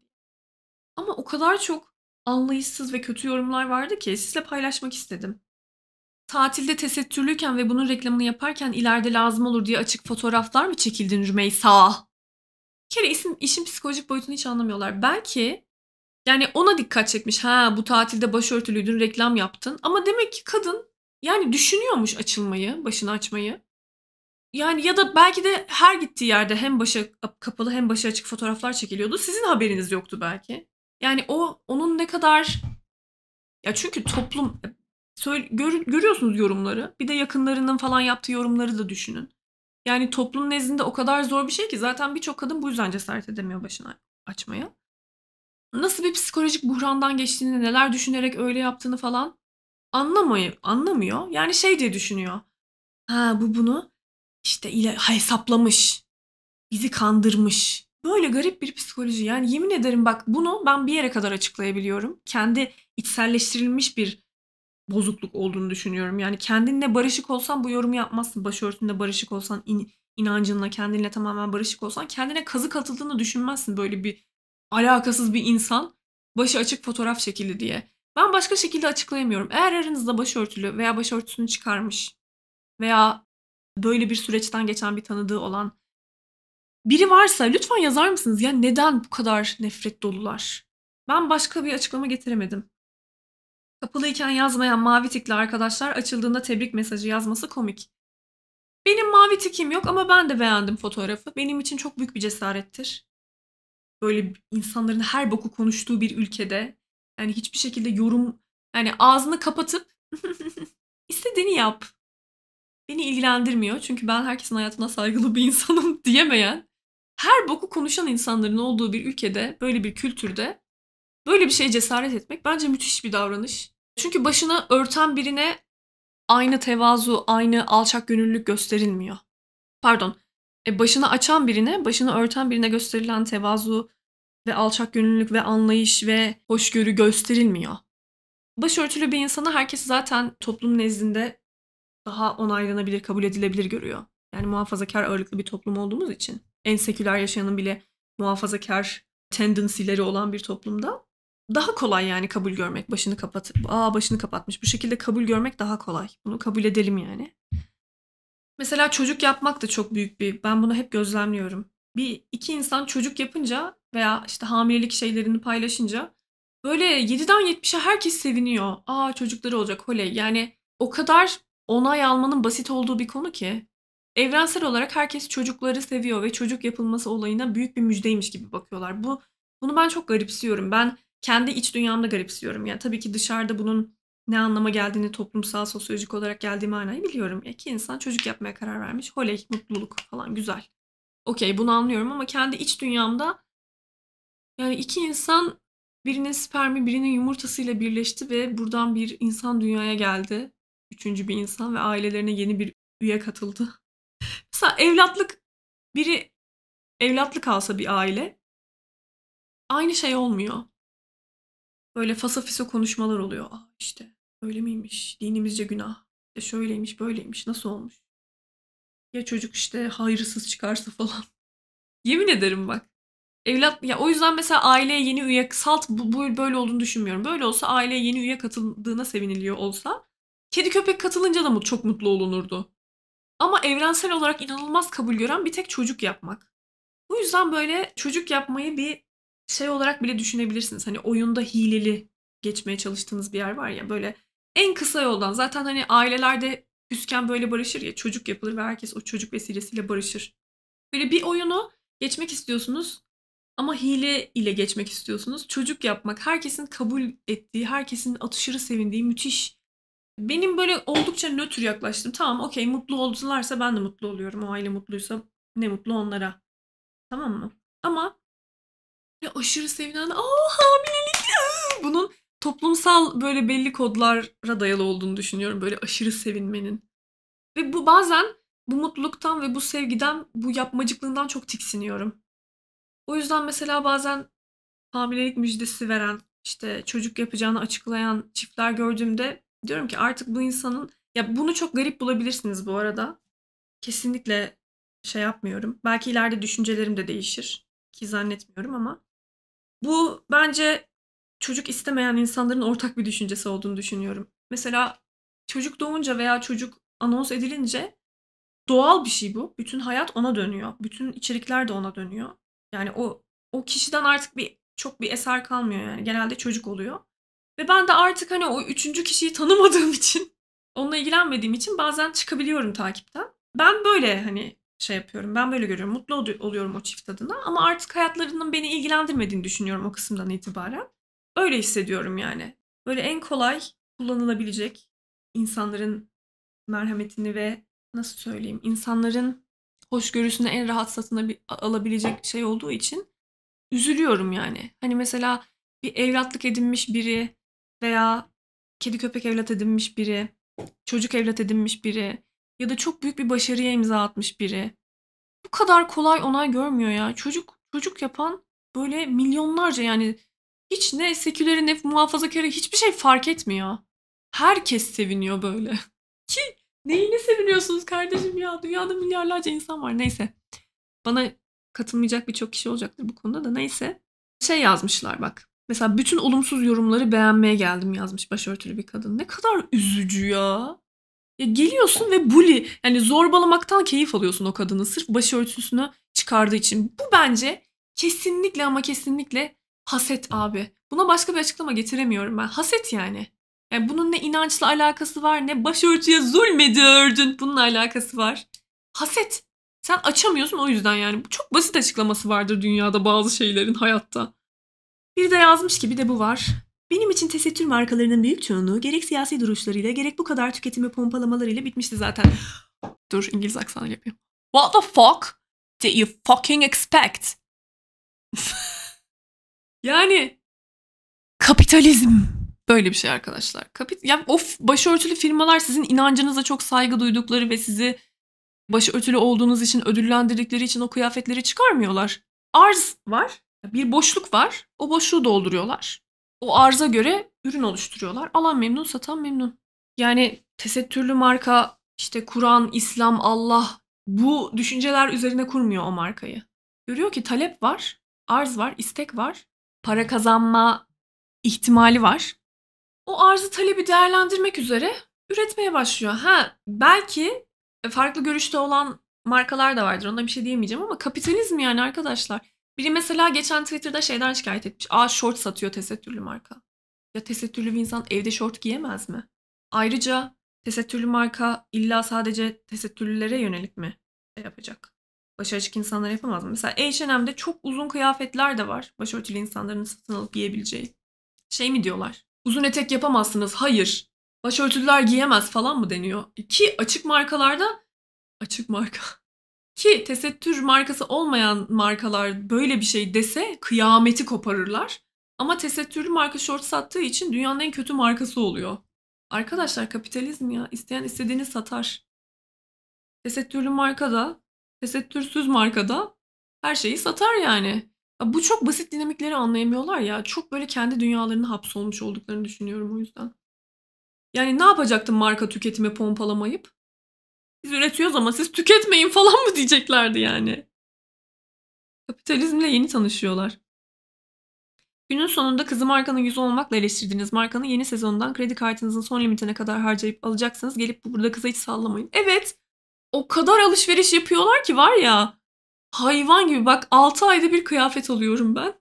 Ama o kadar çok anlayışsız ve kötü yorumlar vardı ki sizle paylaşmak istedim. Tatilde tesettürlüyken ve bunun reklamını yaparken ileride lazım olur diye açık fotoğraflar mı çekildin Rümeysa? Bir kere isim, işin psikolojik boyutunu hiç anlamıyorlar. Belki yani ona dikkat çekmiş. Ha bu tatilde başörtülüydün reklam yaptın. Ama demek ki kadın yani düşünüyormuş açılmayı, başını açmayı. Yani ya da belki de her gittiği yerde hem başı kapalı hem başı açık fotoğraflar çekiliyordu. Sizin haberiniz yoktu belki. Yani o onun ne kadar ya çünkü toplum söyle, gör, görüyorsunuz yorumları. Bir de yakınlarının falan yaptığı yorumları da düşünün. Yani toplum nezdinde o kadar zor bir şey ki zaten birçok kadın bu yüzden cesaret edemiyor başını açmaya. Nasıl bir psikolojik buhrandan geçtiğini, neler düşünerek öyle yaptığını falan anlamıyor, anlamıyor. Yani şey diye düşünüyor. Ha bu bunu işte ile hesaplamış. Bizi kandırmış. Böyle garip bir psikoloji. Yani yemin ederim bak bunu ben bir yere kadar açıklayabiliyorum. Kendi içselleştirilmiş bir bozukluk olduğunu düşünüyorum. Yani kendinle barışık olsan bu yorumu yapmazsın. Başörtünde barışık olsan, in, inancınla kendinle tamamen barışık olsan kendine kazık atıldığını düşünmezsin böyle bir alakasız bir insan başı açık fotoğraf çekildi diye. Ben başka şekilde açıklayamıyorum. Eğer aranızda başörtülü veya başörtüsünü çıkarmış veya böyle bir süreçten geçen bir tanıdığı olan biri varsa lütfen yazar mısınız? Ya neden bu kadar nefret dolular? Ben başka bir açıklama getiremedim. Kapalıyken yazmayan mavi tikli arkadaşlar açıldığında tebrik mesajı yazması komik. Benim mavi tikim yok ama ben de beğendim fotoğrafı. Benim için çok büyük bir cesarettir. Böyle insanların her boku konuştuğu bir ülkede yani hiçbir şekilde yorum yani ağzını kapatıp istediğini yap. Beni ilgilendirmiyor çünkü ben herkesin hayatına saygılı bir insanım diyemeyen her boku konuşan insanların olduğu bir ülkede böyle bir kültürde böyle bir şeye cesaret etmek bence müthiş bir davranış. Çünkü başını örten birine aynı tevazu, aynı alçak gönüllülük gösterilmiyor. Pardon. E başını açan birine, başını örten birine gösterilen tevazu ve alçak gönüllülük ve anlayış ve hoşgörü gösterilmiyor. Başörtülü bir insanı herkes zaten toplum nezdinde daha onaylanabilir, kabul edilebilir görüyor. Yani muhafazakar ağırlıklı bir toplum olduğumuz için. En seküler yaşayanın bile muhafazakar tendensileri olan bir toplumda daha kolay yani kabul görmek. Başını kapat, aa başını kapatmış. Bu şekilde kabul görmek daha kolay. Bunu kabul edelim yani. Mesela çocuk yapmak da çok büyük bir, ben bunu hep gözlemliyorum. Bir iki insan çocuk yapınca veya işte hamilelik şeylerini paylaşınca böyle 7'den 70'e herkes seviniyor. Aa çocukları olacak oley. Yani o kadar onay almanın basit olduğu bir konu ki. Evrensel olarak herkes çocukları seviyor ve çocuk yapılması olayına büyük bir müjdeymiş gibi bakıyorlar. Bu bunu ben çok garipsiyorum. Ben kendi iç dünyamda garipsiyorum. Yani tabii ki dışarıda bunun ne anlama geldiğini toplumsal, sosyolojik olarak geldiği manayı biliyorum. İki insan çocuk yapmaya karar vermiş. Holey, mutluluk falan güzel. Okey bunu anlıyorum ama kendi iç dünyamda yani iki insan birinin spermi birinin yumurtasıyla birleşti ve buradan bir insan dünyaya geldi. Üçüncü bir insan ve ailelerine yeni bir üye katıldı. Mesela evlatlık biri evlatlık alsa bir aile aynı şey olmuyor. Böyle fasafiso konuşmalar oluyor. Aa işte öyle miymiş? Dinimizce günah. İşte şöyleymiş, böyleymiş. Nasıl olmuş? Ya çocuk işte hayırsız çıkarsa falan. Yemin ederim bak. Evlat ya o yüzden mesela aileye yeni üye salt bu, bu böyle olduğunu düşünmüyorum. Böyle olsa aileye yeni üye katıldığına seviniliyor olsa kedi köpek katılınca da çok mutlu olunurdu. Ama evrensel olarak inanılmaz kabul gören bir tek çocuk yapmak. Bu yüzden böyle çocuk yapmayı bir şey olarak bile düşünebilirsiniz. Hani oyunda hileli geçmeye çalıştığınız bir yer var ya böyle en kısa yoldan zaten hani ailelerde küsken böyle barışır ya çocuk yapılır ve herkes o çocuk vesilesiyle barışır. Böyle bir oyunu geçmek istiyorsunuz ama hile ile geçmek istiyorsunuz. Çocuk yapmak, herkesin kabul ettiği, herkesin atışırı sevindiği müthiş. Benim böyle oldukça nötr yaklaştım. Tamam okey mutlu oldularsa ben de mutlu oluyorum. O aile mutluysa ne mutlu onlara. Tamam mı? Ama ve aşırı sevinen aa hamilelik bunun toplumsal böyle belli kodlara dayalı olduğunu düşünüyorum. Böyle aşırı sevinmenin. Ve bu bazen bu mutluluktan ve bu sevgiden, bu yapmacıklığından çok tiksiniyorum. O yüzden mesela bazen hamilelik müjdesi veren, işte çocuk yapacağını açıklayan çiftler gördüğümde diyorum ki artık bu insanın ya bunu çok garip bulabilirsiniz bu arada. Kesinlikle şey yapmıyorum. Belki ileride düşüncelerim de değişir ki zannetmiyorum ama bu bence çocuk istemeyen insanların ortak bir düşüncesi olduğunu düşünüyorum. Mesela çocuk doğunca veya çocuk anons edilince doğal bir şey bu. Bütün hayat ona dönüyor. Bütün içerikler de ona dönüyor. Yani o o kişiden artık bir çok bir eser kalmıyor yani. Genelde çocuk oluyor. Ve ben de artık hani o üçüncü kişiyi tanımadığım için, onunla ilgilenmediğim için bazen çıkabiliyorum takipten. Ben böyle hani şey yapıyorum. Ben böyle görüyorum. Mutlu oluyorum o çift adına. Ama artık hayatlarının beni ilgilendirmediğini düşünüyorum o kısımdan itibaren. Öyle hissediyorum yani. Böyle en kolay kullanılabilecek insanların merhametini ve nasıl söyleyeyim insanların hoşgörüsünü en rahat satın alabilecek şey olduğu için üzülüyorum yani. Hani mesela bir evlatlık edinmiş biri veya kedi köpek evlat edinmiş biri, çocuk evlat edinmiş biri ya da çok büyük bir başarıya imza atmış biri. Bu kadar kolay onay görmüyor ya. Çocuk çocuk yapan böyle milyonlarca yani hiç ne seküleri ne muhafazakarı hiçbir şey fark etmiyor. Herkes seviniyor böyle. Ki neyine seviniyorsunuz kardeşim ya? Dünyada milyarlarca insan var. Neyse. Bana katılmayacak birçok kişi olacaktır bu konuda da neyse. Şey yazmışlar bak. Mesela bütün olumsuz yorumları beğenmeye geldim yazmış başörtülü bir kadın. Ne kadar üzücü ya. Ya geliyorsun ve bully yani zorbalamaktan keyif alıyorsun o kadını sırf başörtüsünü çıkardığı için. Bu bence kesinlikle ama kesinlikle haset abi. Buna başka bir açıklama getiremiyorum ben. Haset yani. Yani bunun ne inançla alakası var ne başörtüye zulmediyordun bununla alakası var. Haset. Sen açamıyorsun o yüzden yani. Bu çok basit açıklaması vardır dünyada bazı şeylerin hayatta. Bir de yazmış ki bir de bu var. Benim için tesettür markalarının büyük çoğunluğu gerek siyasi duruşlarıyla gerek bu kadar tüketimi pompalamalarıyla bitmişti zaten. Dur İngiliz aksanı yapayım. What the fuck did you fucking expect? yani kapitalizm böyle bir şey arkadaşlar. Kapit ya of başörtülü firmalar sizin inancınıza çok saygı duydukları ve sizi başörtülü olduğunuz için ödüllendirdikleri için o kıyafetleri çıkarmıyorlar. Arz var. Bir boşluk var. O boşluğu dolduruyorlar o arza göre ürün oluşturuyorlar. Alan memnun, satan memnun. Yani tesettürlü marka işte Kur'an, İslam, Allah bu düşünceler üzerine kurmuyor o markayı. Görüyor ki talep var, arz var, istek var, para kazanma ihtimali var. O arzı talebi değerlendirmek üzere üretmeye başlıyor. Ha belki farklı görüşte olan markalar da vardır. Ona bir şey diyemeyeceğim ama kapitalizm yani arkadaşlar. Biri mesela geçen Twitter'da şeyden şikayet etmiş. Aa short satıyor tesettürlü marka. Ya tesettürlü bir insan evde short giyemez mi? Ayrıca tesettürlü marka illa sadece tesettürlülere yönelik mi şey yapacak? Başı insanlar yapamaz mı? Mesela H&M'de çok uzun kıyafetler de var. Başörtülü insanların satın alıp giyebileceği. Şey mi diyorlar? Uzun etek yapamazsınız. Hayır. Başörtülüler giyemez falan mı deniyor? Ki açık markalarda açık marka. Ki tesettür markası olmayan markalar böyle bir şey dese kıyameti koparırlar. Ama tesettürlü marka short sattığı için dünyanın en kötü markası oluyor. Arkadaşlar kapitalizm ya. İsteyen istediğini satar. Tesettürlü markada, tesettürsüz markada her şeyi satar yani. Ya bu çok basit dinamikleri anlayamıyorlar ya. Çok böyle kendi dünyalarına hapsolmuş olduklarını düşünüyorum o yüzden. Yani ne yapacaktım marka tüketimi pompalamayıp? Biz üretiyoruz ama siz tüketmeyin falan mı diyeceklerdi yani. Kapitalizmle yeni tanışıyorlar. Günün sonunda kızı markanın yüzü olmakla eleştirdiğiniz markanın yeni sezonundan kredi kartınızın son limitine kadar harcayıp alacaksınız. Gelip burada kıza hiç sallamayın. Evet o kadar alışveriş yapıyorlar ki var ya hayvan gibi bak 6 ayda bir kıyafet alıyorum ben.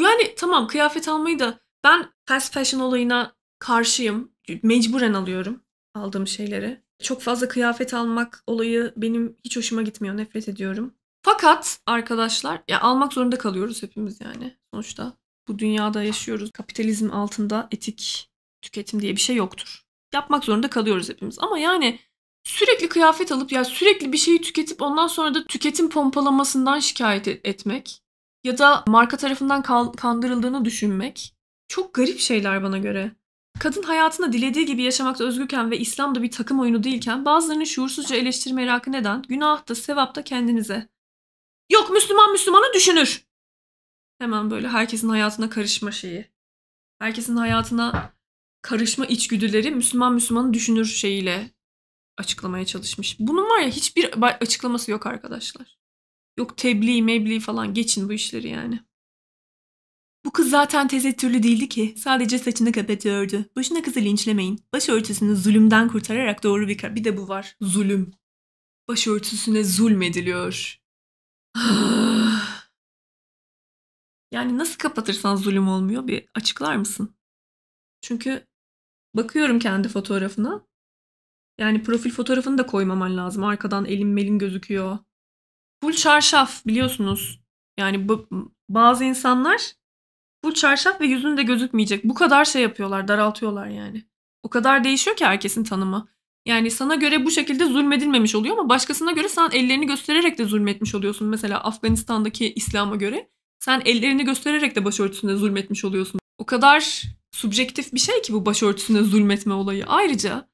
Yani tamam kıyafet almayı da ben fast fashion olayına karşıyım. Mecburen alıyorum aldığım şeyleri. Çok fazla kıyafet almak olayı benim hiç hoşuma gitmiyor. Nefret ediyorum. Fakat arkadaşlar ya almak zorunda kalıyoruz hepimiz yani sonuçta. Bu dünyada yaşıyoruz. Kapitalizm altında etik tüketim diye bir şey yoktur. Yapmak zorunda kalıyoruz hepimiz. Ama yani sürekli kıyafet alıp ya sürekli bir şeyi tüketip ondan sonra da tüketim pompalamasından şikayet etmek ya da marka tarafından kandırıldığını düşünmek çok garip şeyler bana göre. Kadın hayatında dilediği gibi yaşamakta özgürken ve İslam da bir takım oyunu değilken bazılarının şuursuzca eleştiri merakı neden? Günah da sevap da kendinize. Yok Müslüman Müslümanı düşünür. Hemen böyle herkesin hayatına karışma şeyi. Herkesin hayatına karışma içgüdüleri Müslüman Müslümanı düşünür şeyiyle açıklamaya çalışmış. Bunun var ya hiçbir açıklaması yok arkadaşlar. Yok tebliğ, mebliğ falan geçin bu işleri yani. Bu kız zaten tesettürlü değildi ki. Sadece saçını kapatıyordu. Boşuna kızı linçlemeyin. Başörtüsünü zulümden kurtararak doğru bir... Bir de bu var. Zulüm. Başörtüsüne zulmediliyor. yani nasıl kapatırsan zulüm olmuyor? Bir açıklar mısın? Çünkü bakıyorum kendi fotoğrafına. Yani profil fotoğrafını da koymaman lazım. Arkadan elim melin gözüküyor. Full çarşaf biliyorsunuz. Yani bazı insanlar full çarşaf ve yüzünde gözükmeyecek. Bu kadar şey yapıyorlar, daraltıyorlar yani. O kadar değişiyor ki herkesin tanımı. Yani sana göre bu şekilde zulmedilmemiş oluyor ama başkasına göre sen ellerini göstererek de zulmetmiş oluyorsun. Mesela Afganistan'daki İslam'a göre sen ellerini göstererek de başörtüsünde zulmetmiş oluyorsun. O kadar subjektif bir şey ki bu başörtüsüne zulmetme olayı. Ayrıca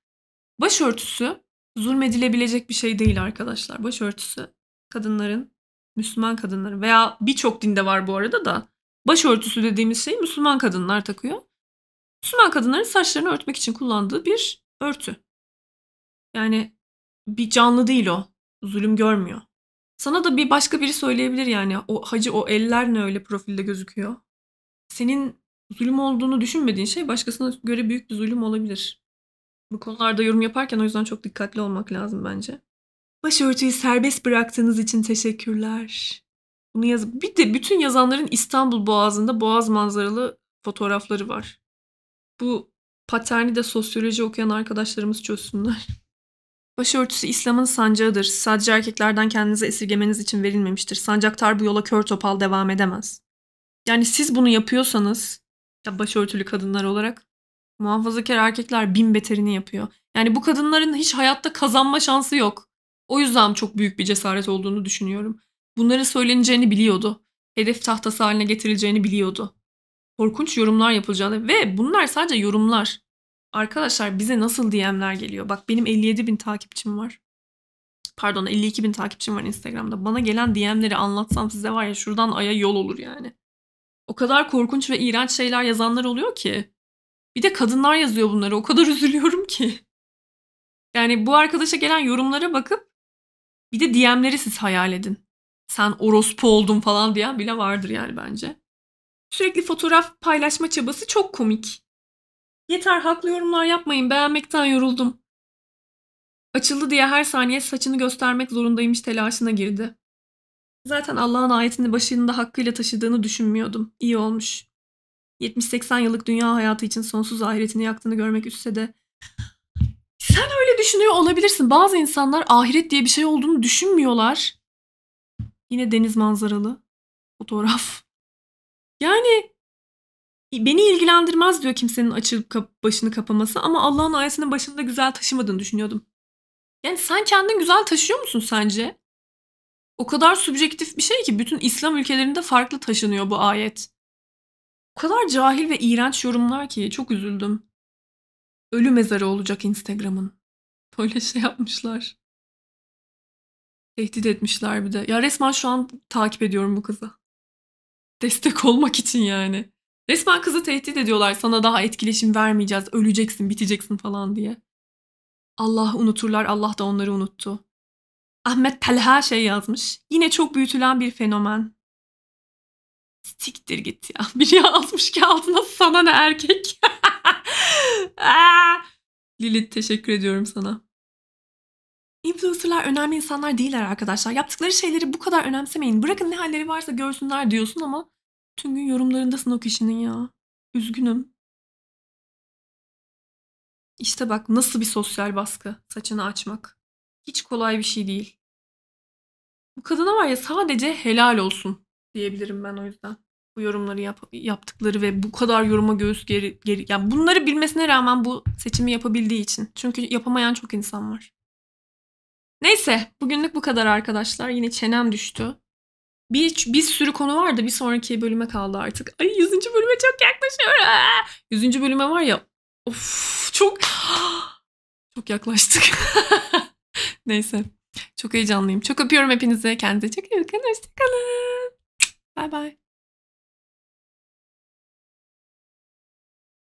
başörtüsü zulmedilebilecek bir şey değil arkadaşlar. Başörtüsü kadınların, Müslüman kadınların veya birçok dinde var bu arada da Başörtüsü dediğimiz şey Müslüman kadınlar takıyor. Müslüman kadınların saçlarını örtmek için kullandığı bir örtü. Yani bir canlı değil o. Zulüm görmüyor. Sana da bir başka biri söyleyebilir yani. O hacı o eller ne öyle profilde gözüküyor. Senin zulüm olduğunu düşünmediğin şey başkasına göre büyük bir zulüm olabilir. Bu konularda yorum yaparken o yüzden çok dikkatli olmak lazım bence. Başörtüyü serbest bıraktığınız için teşekkürler. Bunu yaz bir de bütün yazanların İstanbul Boğazı'nda boğaz manzaralı fotoğrafları var. Bu paterni de sosyoloji okuyan arkadaşlarımız çözsünler. Başörtüsü İslam'ın sancağıdır. Sadece erkeklerden kendinize esirgemeniz için verilmemiştir. Sancaktar bu yola kör topal devam edemez. Yani siz bunu yapıyorsanız ya başörtülü kadınlar olarak muhafazakar erkekler bin beterini yapıyor. Yani bu kadınların hiç hayatta kazanma şansı yok. O yüzden çok büyük bir cesaret olduğunu düşünüyorum. Bunların söyleneceğini biliyordu. Hedef tahtası haline getirileceğini biliyordu. Korkunç yorumlar yapılacağını ve bunlar sadece yorumlar. Arkadaşlar bize nasıl DM'ler geliyor? Bak benim 57 bin takipçim var. Pardon 52 bin takipçim var Instagram'da. Bana gelen DM'leri anlatsam size var ya şuradan aya yol olur yani. O kadar korkunç ve iğrenç şeyler yazanlar oluyor ki. Bir de kadınlar yazıyor bunları. O kadar üzülüyorum ki. Yani bu arkadaşa gelen yorumlara bakıp bir de DM'leri siz hayal edin sen orospu oldun falan diyen bile vardır yani bence. Sürekli fotoğraf paylaşma çabası çok komik. Yeter haklı yorumlar yapmayın beğenmekten yoruldum. Açıldı diye her saniye saçını göstermek zorundaymış telaşına girdi. Zaten Allah'ın ayetini başında hakkıyla taşıdığını düşünmüyordum. İyi olmuş. 70-80 yıllık dünya hayatı için sonsuz ahiretini yaktığını görmek üstse de. Sen öyle düşünüyor olabilirsin. Bazı insanlar ahiret diye bir şey olduğunu düşünmüyorlar. Yine deniz manzaralı fotoğraf. Yani beni ilgilendirmez diyor kimsenin açıp kap- başını kapaması ama Allah'ın ayetinin başında güzel taşımadığını düşünüyordum. Yani sen kendin güzel taşıyor musun sence? O kadar subjektif bir şey ki bütün İslam ülkelerinde farklı taşınıyor bu ayet. O kadar cahil ve iğrenç yorumlar ki çok üzüldüm. Ölü mezarı olacak Instagram'ın. Böyle şey yapmışlar. Tehdit etmişler bir de. Ya resmen şu an takip ediyorum bu kızı. Destek olmak için yani. Resmen kızı tehdit ediyorlar. Sana daha etkileşim vermeyeceğiz. Öleceksin, biteceksin falan diye. Allah unuturlar. Allah da onları unuttu. Ahmet Talha şey yazmış. Yine çok büyütülen bir fenomen. Siktir git ya. Biri yazmış ki altına sana ne erkek. Lilith teşekkür ediyorum sana. Influencerlar önemli insanlar değiller arkadaşlar. Yaptıkları şeyleri bu kadar önemsemeyin. Bırakın ne halleri varsa görsünler diyorsun ama tüm gün yorumlarındasın o kişinin ya. Üzgünüm. İşte bak nasıl bir sosyal baskı saçını açmak. Hiç kolay bir şey değil. Bu kadına var ya sadece helal olsun diyebilirim ben o yüzden. Bu yorumları yap- yaptıkları ve bu kadar yoruma göğüs geri, geri yani bunları bilmesine rağmen bu seçimi yapabildiği için. Çünkü yapamayan çok insan var. Neyse bugünlük bu kadar arkadaşlar. Yine çenem düştü. Bir, bir sürü konu vardı. Bir sonraki bölüme kaldı artık. Ay 100. bölüme çok yaklaşıyor. Aa! 100. bölüme var ya of çok çok yaklaştık. Neyse. Çok heyecanlıyım. Çok öpüyorum hepinizi. Kendinize çok iyi bakın. Hoşçakalın. Bye bye.